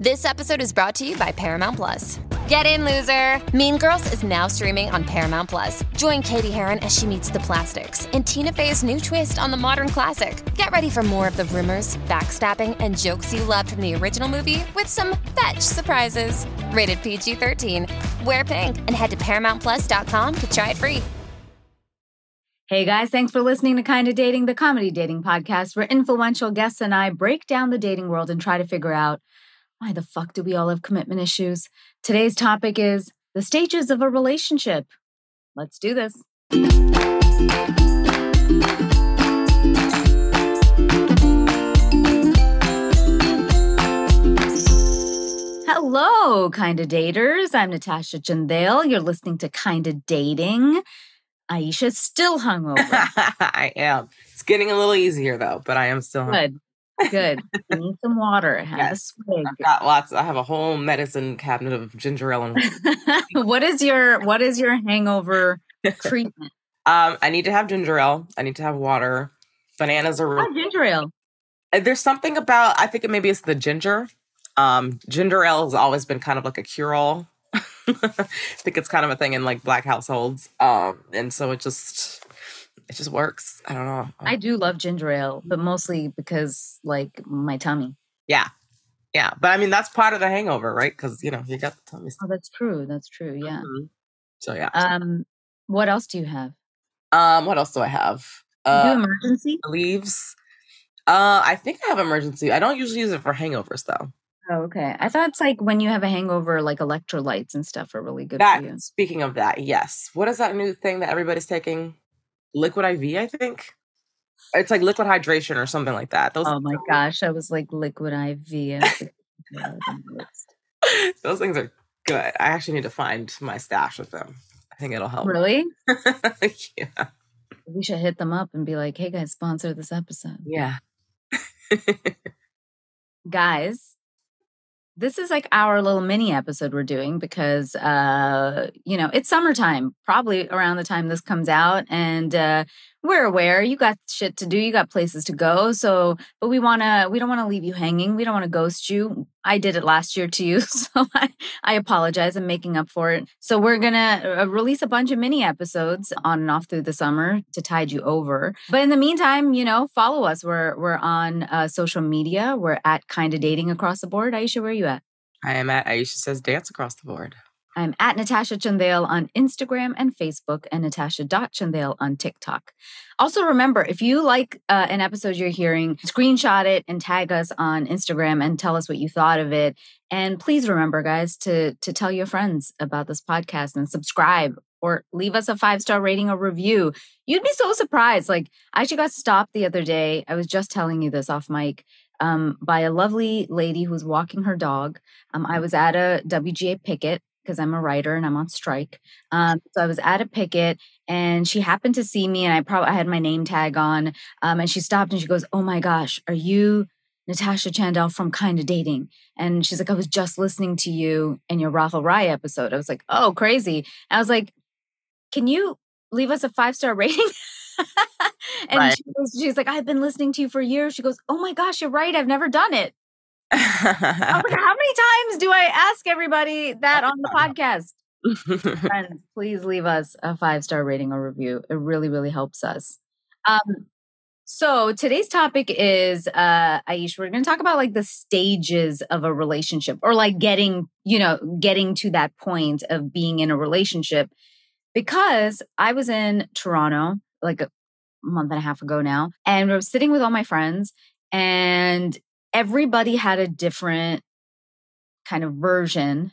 This episode is brought to you by Paramount Plus. Get in, loser! Mean Girls is now streaming on Paramount Plus. Join Cady Heron as she meets the plastics and Tina Fey's new twist on the modern classic. Get ready for more of the rumors, backstabbing, and jokes you loved from the original movie with some fetch surprises. Rated PG 13. Wear pink and head to ParamountPlus.com to try it free. Hey guys, thanks for listening to Kinda Dating, the comedy dating podcast where influential guests and I break down the dating world and try to figure out why the fuck do we all have commitment issues? Today's topic is the stages of a relationship. Let's do this. Hello, Kinda Daters. I'm Natasha Chandel. You're listening to Kinda Dating. Aisha's still hungover. I am. It's getting a little easier though, but I am still Good. Good. Need some water. Have Yes. I've got lots. I have a whole medicine cabinet of ginger ale and what is your what is your hangover treatment? um. I need to have ginger ale. I need to have water. Bananas are. Oh, Real, ginger ale. there's something about. I think it maybe it's the ginger. Um, ginger ale has always been kind of like a cure all. I think it's kind of a thing in like black households. Um, and so it just it just works. I don't know. I do love ginger ale, but mostly because like my tummy. yeah, yeah. But I mean that's part of the hangover, right? Because you know you got the tummy. Oh, that's true. That's true. Yeah. Mhm. So yeah. Um, what else do you have? Um, what else do I have? You do Uh, emergency? leaves. Uh, I think I have emergency. I don't usually use it for hangovers though. Oh, okay. I thought it's like when you have a hangover, like electrolytes and stuff are really good That for you. speaking of that, yes. What is that new thing that everybody's taking? Liquid IV, I think. It's like liquid hydration or something like that. Those Oh my gosh, I was like liquid IV. I was like, "Yeah, that works." those things are good. I actually need to find my stash of them. I think it'll help. really? yeah. We should hit them up and be like, "Hey guys, sponsor this episode." Yeah. guys this is like our little mini episode we're doing because uh you know it's summertime probably around the time this comes out and uh we're aware you got shit to do you got places to go so but we want to we don't want to leave you hanging we don't want to ghost you. I did it last year to you so i, I apologize i'm making up for it. So we're gonna uh, release a bunch of mini episodes on and off through the summer to tide you over. But in the meantime you know follow us we're we're on uh, social media we're at Kinda Dating across the board. Aisha where are you at? I am at Aisha says dance across the board. I'm at Natasha Chandel on Instagram and Facebook and Natasha.Chandel on TikTok. Also, remember if you like uh, an episode you're hearing, screenshot it and tag us on Instagram and tell us what you thought of it. And please remember, guys, to, to tell your friends about this podcast and subscribe or leave us a five star rating or review. You'd be so surprised. Like, I actually got stopped the other day. I was just telling you this off mic. Um, by a lovely lady who was walking her dog. Um, I was at a WGA picket because I'm a writer and I'm on strike. Um, so I was at a picket and she happened to see me and I probably I had my name tag on. Um, and she stopped and she goes, "Oh my gosh, are you Natasha Chandel from Kinda Dating?" And she's like, "I was just listening to you in your Rahul Rai episode." I was like, "Oh, crazy!" I was like, "Can you leave us a five star rating?" and Right. she goes, she's like, "I've been listening to you for years." She goes, "Oh my gosh, you're right. I've never done it." Like, "How many times do I ask everybody that on the podcast?" friends, please leave us a five star rating or review. It really, really helps us. Um, so today's topic is uh Aish, we're gonna talk about like the stages of a relationship or like getting, you know, getting to that point of being in a relationship. Because I was in Toronto like a month and a half ago now, and I was sitting with all my friends, and everybody had a different kind of version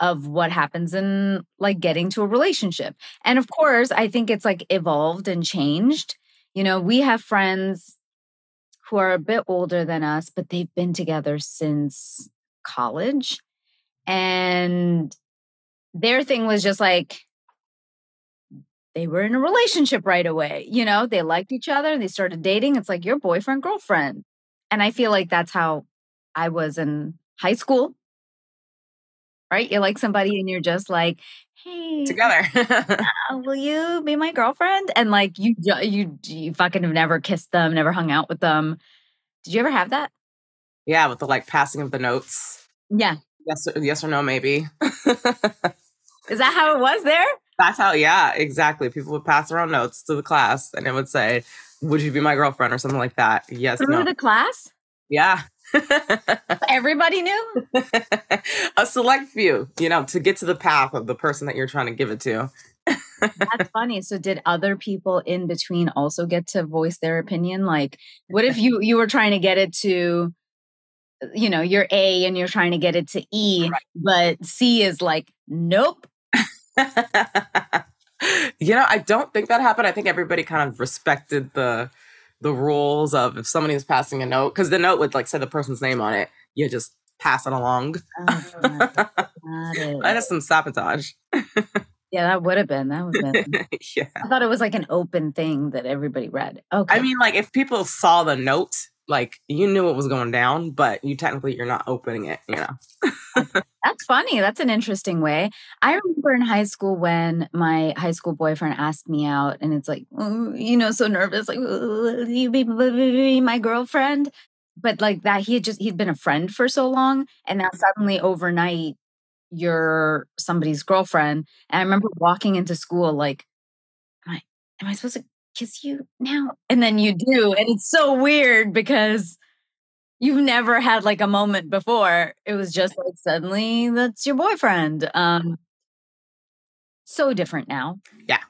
of what happens in like getting to a relationship. And of course, I think it's like evolved and changed. You know, we have friends who are a bit older than us, but they've been together since college. And their thing was just like they were in a relationship right away. You know, they liked each other and they started dating. It's like your boyfriend, girlfriend. And I feel like that's how I was in high school right? You like somebody and you're just like, hey, Together. uh, will you be my girlfriend? And like you, you, you fucking have never kissed them, never hung out with them. Did you ever have that? Yeah, with the like passing of the notes. Yeah. Yes, yes or no, maybe. Is that how it was there? That's how, yeah, exactly. People would pass around notes to the class and it would say, Would you be my girlfriend or something like that? Yes, Through no. the class? yeah. Everybody knew? a select few, you know, to get to the path of the person that you're trying to give it to. That's funny. So did other people in between also get to voice their opinion? Like what if you you were trying to get it to you know, you're A and you're trying to get it to E, Right. but C is like, nope. you know, I don't think that happened. I think everybody kind of respected the the rules of if somebody was passing a note, because the note would like say the person's name on it, you just pass it along. Oh, it. that is some sabotage. Yeah, that would have been. That would have been. yeah. I thought it was like an open thing that everybody read. Okay. I mean, like if people saw the note, like you knew what was going down, but you technically you're not opening it, you know. That's funny. That's an interesting way. I remember in high school when my high school boyfriend asked me out, and it's like, you know, so nervous, like, "Oh, you be- be my girlfriend? But like that, he had just, he'd been a friend for so long. And now suddenly overnight, you're somebody's girlfriend. And I remember walking into school, like, am I, am I supposed to kiss you now? And then you do. And it's so weird because you've never had like a moment before. It was just like suddenly that's your boyfriend. Um so different now. Yeah.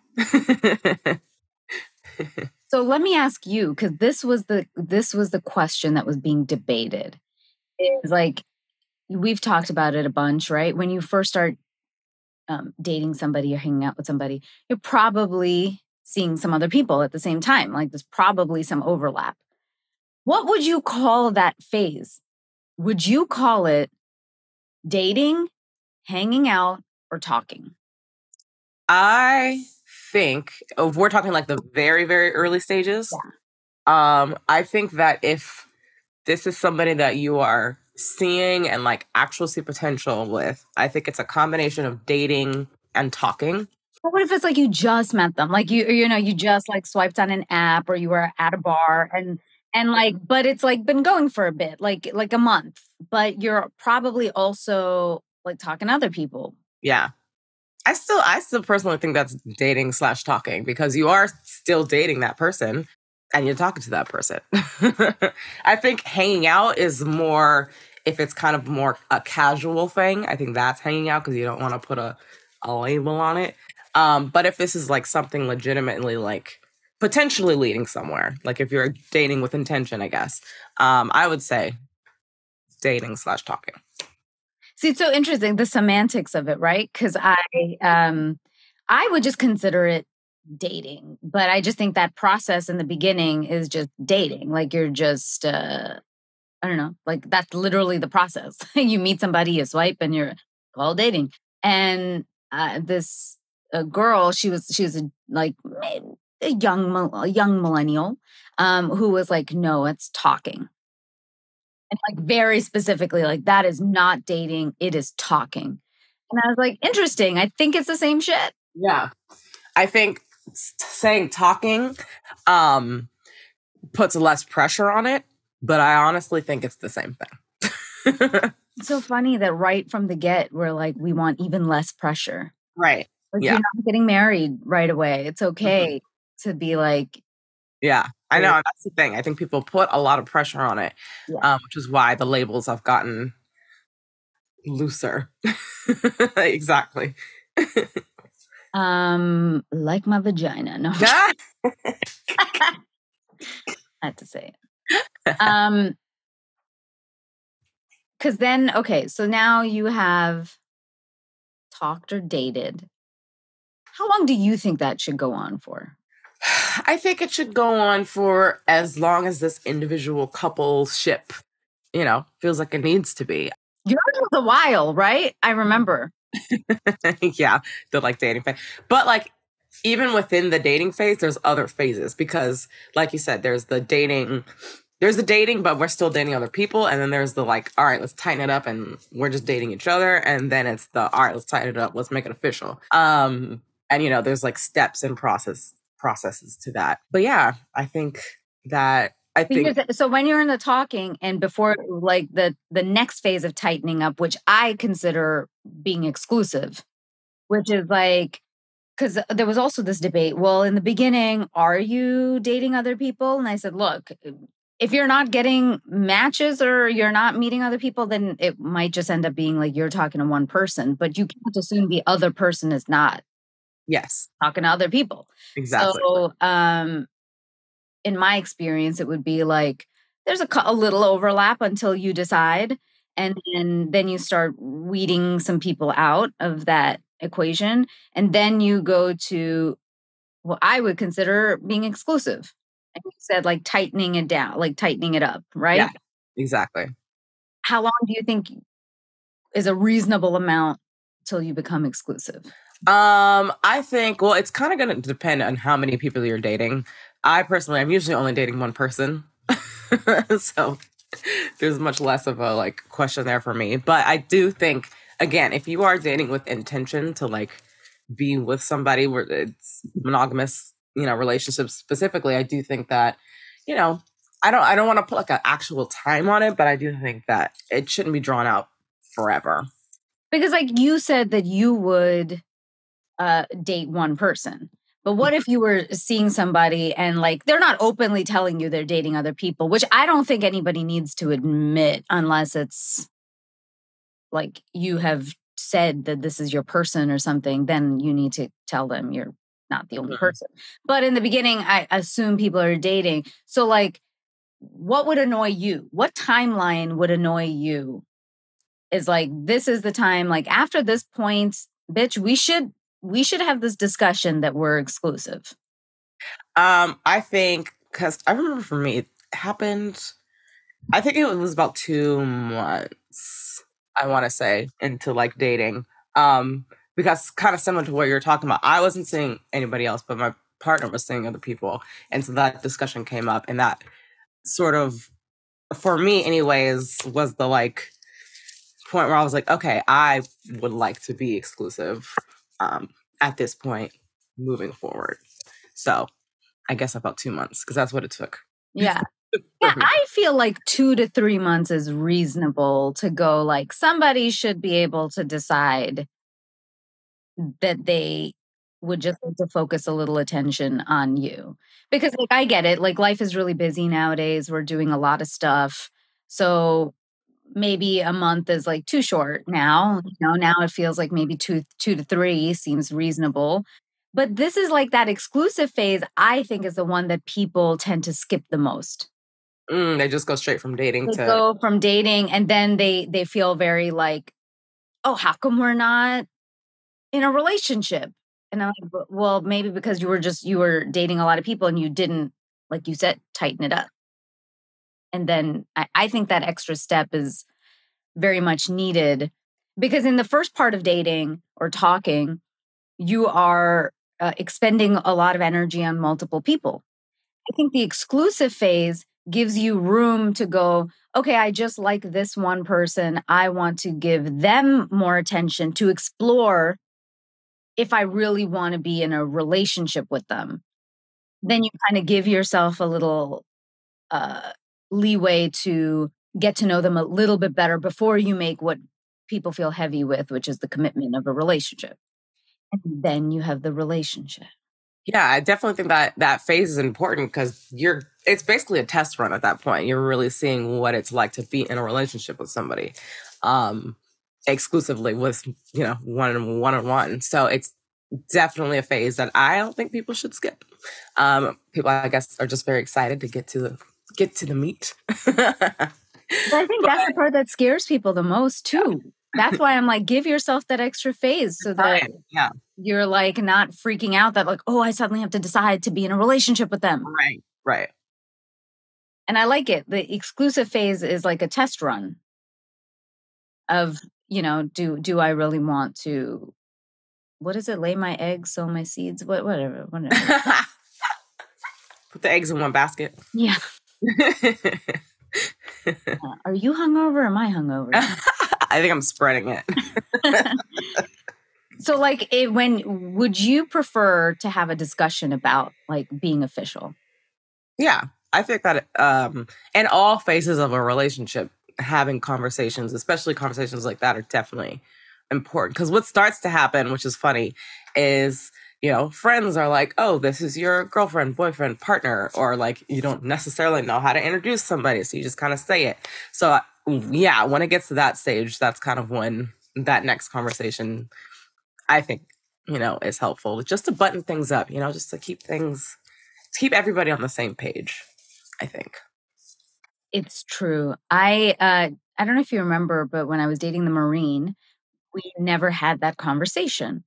so let me ask you cuz this was the this was the question that was being debated. Is like we've talked about it a bunch, right? When you first start um, dating somebody or hanging out with somebody, you're probably seeing some other people at the same time. Like there's probably some overlap. What would you call that phase? Would you call it dating, hanging out, or talking? I think if we're talking like the very, very early stages. Um, I think that if this is somebody that you are seeing and like actual see potential with, I think it's a combination of dating and talking. But what if it's like you just met them? Like you, you know, you just like swiped on an app or you were at a bar and and like, but it's like been going for a bit, like like a month. But you're probably also like talking to other people. Yeah. I still I still personally think that's dating slash talking because you are still dating that person and you're talking to that person. I think hanging out is more if it's kind of more a casual thing. I think that's hanging out because you don't want to put a, a label on it. Um, but if this is like something legitimately like potentially leading somewhere, like if you're dating with intention, I guess, um, I would say dating slash talking. See, it's so interesting the semantics of it, right? Because I, um, I would just consider it dating, but I just think that process in the beginning is just dating. Like you're just, uh, I don't know, like that's literally the process. you meet somebody, you swipe, and you're all dating. And uh, this uh, girl, she was, she was a, like a young, a young millennial, um, who was like, no, it's talking and like very specifically like that is not dating it is talking and i was like interesting i think it's the same shit Yeah. I think saying talking um puts less pressure on it, but I honestly think it's the same thing. it's so funny that right from the get we're like we want even less pressure right. Like Yeah. you're not getting married right away it's okay to be like Yeah. I know that's the thing. I think people put a lot of pressure on it, Yeah. um, which is why the labels have gotten looser. exactly. um like my vagina no i had to say it um because then okay so now you have talked or dated how long do you think that should go on for I think it should go on for as long as this individual couple ship, you know, feels like it needs to be. yours was a while right i remember yeah, the like dating phase. But like even within the dating phase, there's other phases because, like you said, there's the dating. There's the dating, but we're still dating other people, and then there's the like, all right, let's tighten it up, and we're just dating each other, and then it's the all right, let's tighten it up, let's make it official. Um, and you know, there's like steps and process processes to that. But yeah, I think that I think Because- so when you're in the talking and before like the the next phase of tightening up, which I consider being exclusive, which is like because there was also this debate. Well, in the beginning, are you dating other people? And I said, look, if you're not getting matches or you're not meeting other people, then it might just end up being like you're talking to one person, but you can't assume the other person is not yes, talking to other people. exactly. So, um, in my experience, it would be like there's a, a little overlap until you decide, and then then you start weeding some people out of that equation, and then you go to what I would consider being exclusive. And you said like tightening it down, like tightening it up, right? Yeah. exactly. How long do you think is a reasonable amount till you become exclusive? Um, I think well, it's kind of going to depend on how many people you're dating. I personally, I'm usually only dating one person, so there's much less of a like question there for me. But I do think, again, if you are dating with intention to like be with somebody where it's monogamous, you know, relationships specifically, I do think that, you know, I don't, I don't want to put like an actual time on it, but I do think that it shouldn't be drawn out forever. Because like you said that you would uh date one person. But what if you were seeing somebody and like they're not openly telling you they're dating other people, which I don't think anybody needs to admit unless it's like you have said that this is your person or something, then you need to tell them you're not the only Mhm. person. But in the beginning, I assume people are dating. So like what would annoy you? What timeline would annoy you? Is like this is the time like after this point, bitch, we should we should have this discussion that we're exclusive. Um, I think because I remember for me, it happened. I think it was about two months. I want to say into like dating. Um, because kind of similar to what you're talking about, I wasn't seeing anybody else, but my partner was seeing other people, and so that discussion came up, and that sort of, for me, anyways, was the like point where I was like, okay, I would like to be exclusive um, at this point moving forward. So I guess about two months because that's what it took. Yeah. Yeah, I feel like two to three months is reasonable to go. Like somebody should be able to decide that they would just need to focus a little attention on you. Because like I get it, like life is really busy nowadays. We're doing a lot of stuff. So maybe a month is like too short now. You know, now it feels like maybe two two to three seems reasonable. But this is like that exclusive phase, I think is the one that people tend to skip the most Mm, they just go straight from dating they to go from dating and then they they feel very like oh how come we're not in a relationship and i'm like well maybe because you were just you were dating a lot of people and you didn't like you said tighten it up and then i, I think that extra step is very much needed because in the first part of dating or talking you are uh, expending a lot of energy on multiple people i think the exclusive phase gives you room to go, okay, I just like this one person. I want to give them more attention to explore if I really want to be in a relationship with them. Then you kind of give yourself a little uh, leeway to get to know them a little bit better before you make what people feel heavy with, which is the commitment of a relationship. And then you have the relationship. yeah i definitely think that that phase is important because you're it's basically a test run at that point you're really seeing what it's like to be in a relationship with somebody um exclusively with you know one on one on one so it's definitely a phase that i don't think people should skip um people i guess are just very excited to get to the get to the meat But I think that's the part that scares people the most too. That's why I'm like, give yourself that extra phase so that Right, yeah you're like not freaking out that like, oh, I suddenly have to decide to be in a relationship with them. right right And I like it. The exclusive phase is like a test run of, you know, do do I really want to what is it? Lay my eggs, sow my seeds, what whatever, whatever. put the eggs in one basket yeah. Uh, Are you hungover or am I hungover? I think I'm spreading it. so like it, when would you prefer to have a discussion about like being official? Yeah, I think that um in all phases of a relationship, having conversations, especially conversations like that, are definitely important. Because what starts to happen, which is funny, is you know, friends are like, oh, this is your girlfriend, boyfriend, partner, or like you don't necessarily know how to introduce somebody. So you just kind of say it. So, yeah, when it gets to that stage, that's kind of when that next conversation, I think, you know, is helpful just to button things up, you know, just to keep things, to keep everybody on the same page, I think. It's true. I, uh, I don't know if you remember, but when I was dating the Marine, we never had that conversation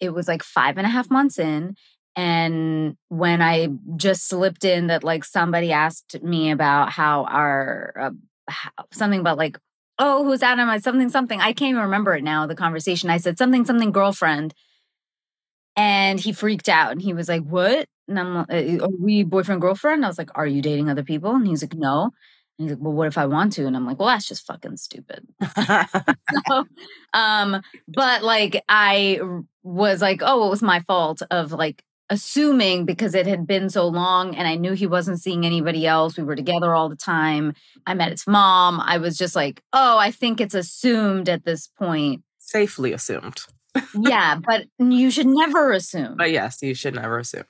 it was like five and a half months in. And when I just slipped in that, like somebody asked me about how our uh, how, something about like, oh, who's Adam? I something something. I can't even remember it now. The conversation. I said something something girlfriend, and he freaked out and he was like, "What?" And I'm, uh, "Are we boyfriend girlfriend?" I was like, "Are you dating other people?" And he's like, "No." And he's like, well, what if I want to? And I'm like, well, that's just fucking stupid. so, um, but like, I was like, oh, it was my fault of like assuming because it had been so long and I knew he wasn't seeing anybody else. We were together all the time. I met his mom. I was just like, oh, I think it's assumed at this point. Safely assumed. yeah, but you should never assume. But yes, you should never assume.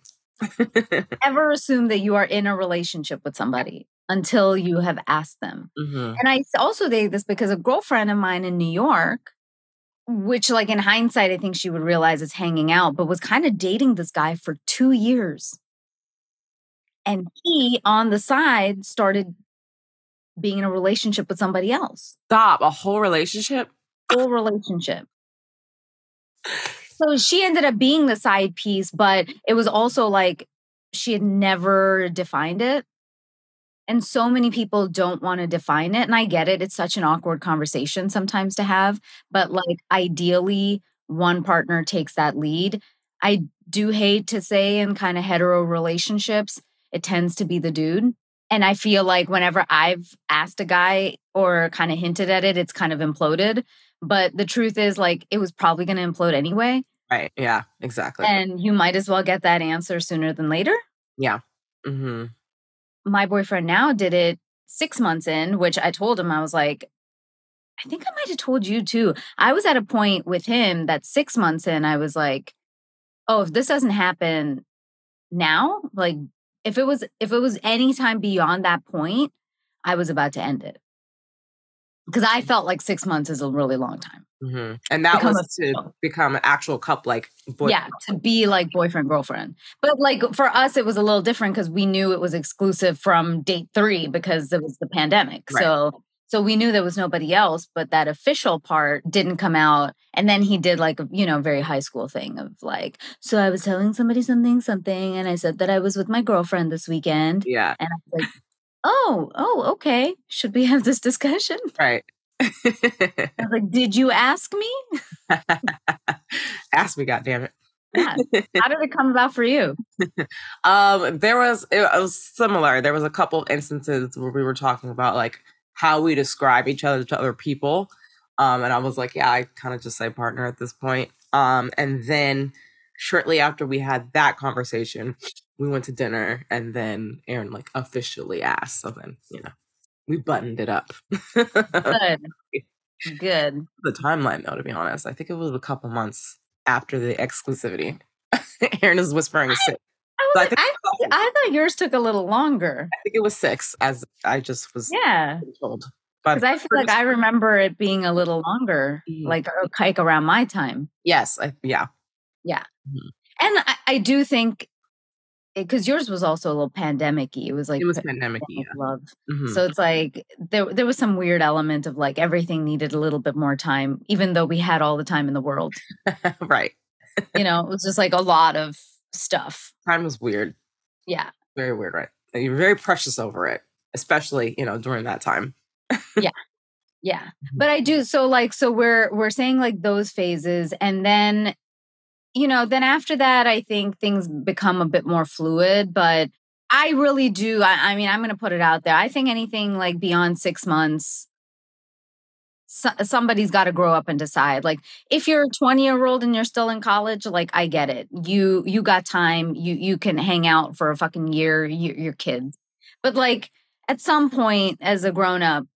Ever assume that you are in a relationship with somebody until you have asked them. Mm-hmm. And I also did this because a girlfriend of mine in New York, which like in hindsight, I think she would realize is hanging out, but was kind of dating this guy for two years. And he on the side started being in a relationship with somebody else. Stop. A whole relationship? Whole relationship. So she ended up being the side piece, but it was also like she had never defined it. And so many people don't want to define it. And I get it. It's such an awkward conversation sometimes to have. But like, ideally, one partner takes that lead. I do hate to say in kind of hetero relationships, it tends to be the dude. And I feel like whenever I've asked a guy or kind of hinted at it, it's kind of imploded. But the truth is, like, it was probably going to implode anyway. Right. Yeah, exactly. And you might as well get that answer sooner than later. Yeah. Mm-hmm my boyfriend now did it six months in, which I told him, I was like, I think I might have told you too. I was at a point with him that six months in, I was like, oh, if this doesn't happen now, like if it was if it was any time beyond that point, I was about to end it. Because I felt like six months is a really long time. Mm-hmm. And that become was to become an actual couple, like yeah, to be like boyfriend girlfriend. But like for us, it was a little different because we knew it was exclusive from date three because it was the pandemic. Right. So so we knew there was nobody else, but that official part didn't come out. And then he did like you know very high school thing of like, so I was telling somebody something something, and I said that I was with my girlfriend this weekend. Yeah, and I was like. Oh, oh, okay. Should we have this discussion? Right. I was like, did you ask me? ask me, goddamn it. yeah. How did it come about for you? um, there was it, was similar. There was a couple of instances where we were talking about like how we describe each other to other people. Um, and I was like, yeah, I kind of just say partner at this point. Um, and then shortly after we had that conversation, we went to dinner, and then Aaron like officially asked. So then, you know, we buttoned it up. Good. Good. The timeline, though, to be honest, I think it was a couple months after the exclusivity. Aaron is whispering six. I, was, so I, I, I, thought yours took a little longer. I think it was six, as I just was yeah told. Because I feel like I remember it being a little longer, mm-hmm. like like around my time. Yes, I, yeah, yeah. Mm-hmm. And I, I do think because yours was also a little pandemic-y. It was like it was pandemic yeah. love. Mm-hmm. So it's like there there was some weird element of like everything needed a little bit more time, even though we had all the time in the world. right. you know, it was just like a lot of stuff. Time was weird. Yeah. Very weird, right? And you're very precious over it, especially, you know, during that time. yeah. Yeah. Mm-hmm. But I do so like so we're we're saying like those phases and then you know, then after that, I think things become a bit more fluid. But I really do. I, I mean, I'm going to put it out there. I think anything like beyond six months, so, somebody's got to grow up and decide. Like if you're a 20 year old and you're still in college, like I get it. You you got time. You you can hang out for a fucking year. You, your kids, but like at some point as a grown up,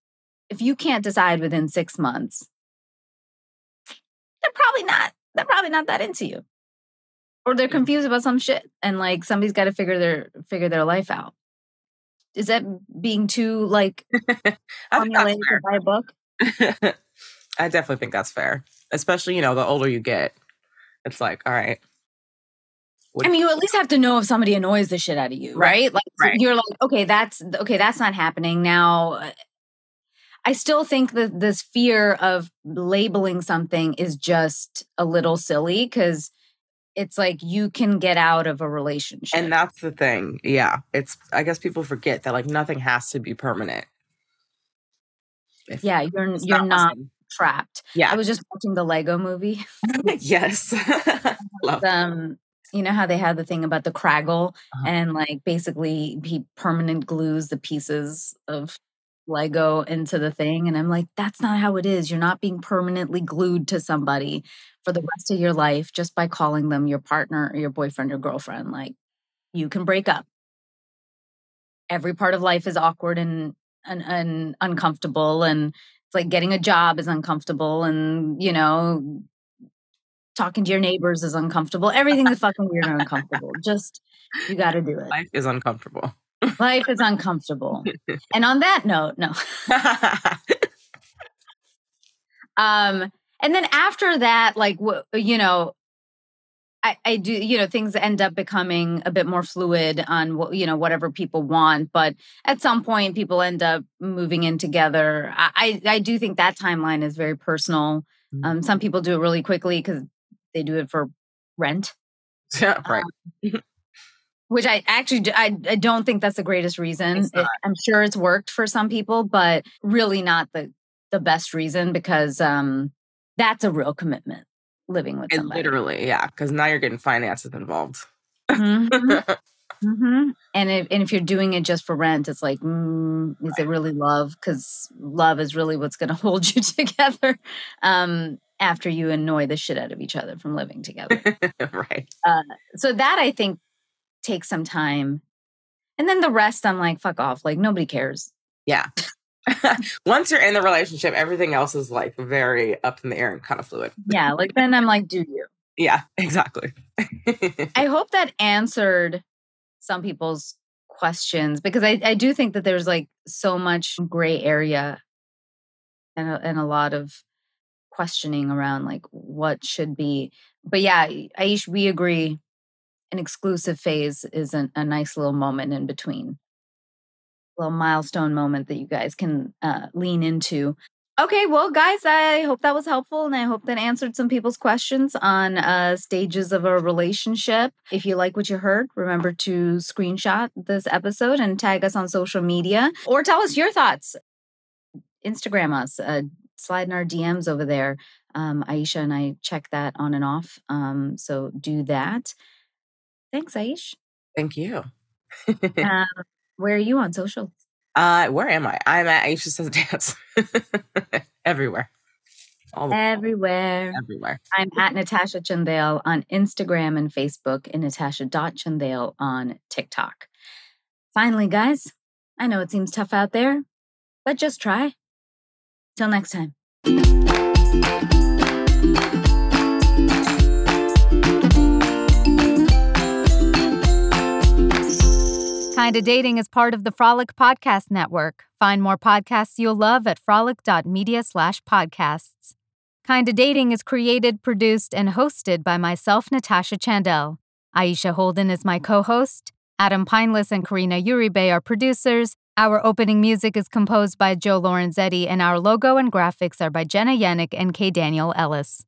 if you can't decide within six months, they're probably not. They're probably not that into you, or they're confused about some shit, and like somebody's got to figure their figure their life out. Is that being too like formulated to buy a book? I definitely think that's fair. Especially, you know, the older you get, it's like, all right. I mean, you at least have to know if somebody annoys the shit out of you, right? right? Like right. you're like, okay, that's okay, that's not happening now. Uh, I still think that this fear of labeling something is just a little silly because it's like you can get out of a relationship. And that's the thing. Yeah. It's I guess people forget that like nothing has to be permanent. If yeah, you're you're not trapped. Yeah. I was just watching the Lego movie. yes. Love um you know how they had the thing about the Kragle uh-huh. and like basically he permanent glues the pieces of Lego into the thing and I'm like that's not how it is. You're not being permanently glued to somebody for the rest of your life just by calling them your partner or your boyfriend or girlfriend. Like you can break up. Every part of life is awkward and and, and uncomfortable and it's like getting a job is uncomfortable and you know talking to your neighbors is uncomfortable everything is fucking weird and uncomfortable just you got to do it life is uncomfortable life is uncomfortable and on that note no um and then after that like you know I, I do, you know, things end up becoming a bit more fluid on what, you know, whatever people want. But at some point, people end up moving in together. I, I do think that timeline is very personal. Um, some mm-hmm. people do it really quickly because they do it for rent. Yeah, right. Um, which I actually I, I don't think that's the greatest reason. It, I'm sure it's worked for some people, but really not the the best reason because um, that's a real commitment living with somebody. literally, yeah, because now you're getting finances involved. Mm-hmm. mm-hmm. And if and if you're doing it just for rent, it's like, mm, is it really love? Because love is really what's going to hold you together. Um, after you annoy the shit out of each other from living together, right? Uh, so that I think takes some time, and then the rest, I'm like, fuck off. Like nobody cares. Yeah. once you're in the relationship, everything else is like very up in the air and kind of fluid. Yeah, like then I'm like, do you? Yeah, exactly. I hope that answered some people's questions because I, I do think that there's like so much gray area and a, and a lot of questioning around like what should be. But yeah, Aish, we agree. An exclusive phase is an, a nice little moment in between little milestone moment that you guys can uh, lean into. Okay, well, guys, I hope that was helpful and I hope that answered some people's questions on uh, stages of a relationship. If you like what you heard, remember to screenshot this episode and tag us on social media or tell us your thoughts. Instagram us, uh, slide in our DMs over there. Um, Aisha and I check that on and off. Um, so do that. Thanks, Aish. Thank you. um, where are you on social? Uh, where am I? I'm at Aisha Says Dance. Everywhere. All Everywhere. Everywhere. I'm at Natasha Chandel on Instagram and Facebook and Natasha.Chandel on TikTok. Finally, guys, I know it seems tough out there, but just try. Till next time. Kinda Dating is part of the Frolic Podcast Network. Find more podcasts you'll love at frolic.media slash podcasts. Kinda Dating is created, produced, and hosted by myself, Natasha Chandel. Aisha Holden is my co host. Adam Pineless and Karina Uribe are producers. Our opening music is composed by Joe Lorenzetti, and our logo and graphics are by Jenna Yannick and K. Daniel Ellis.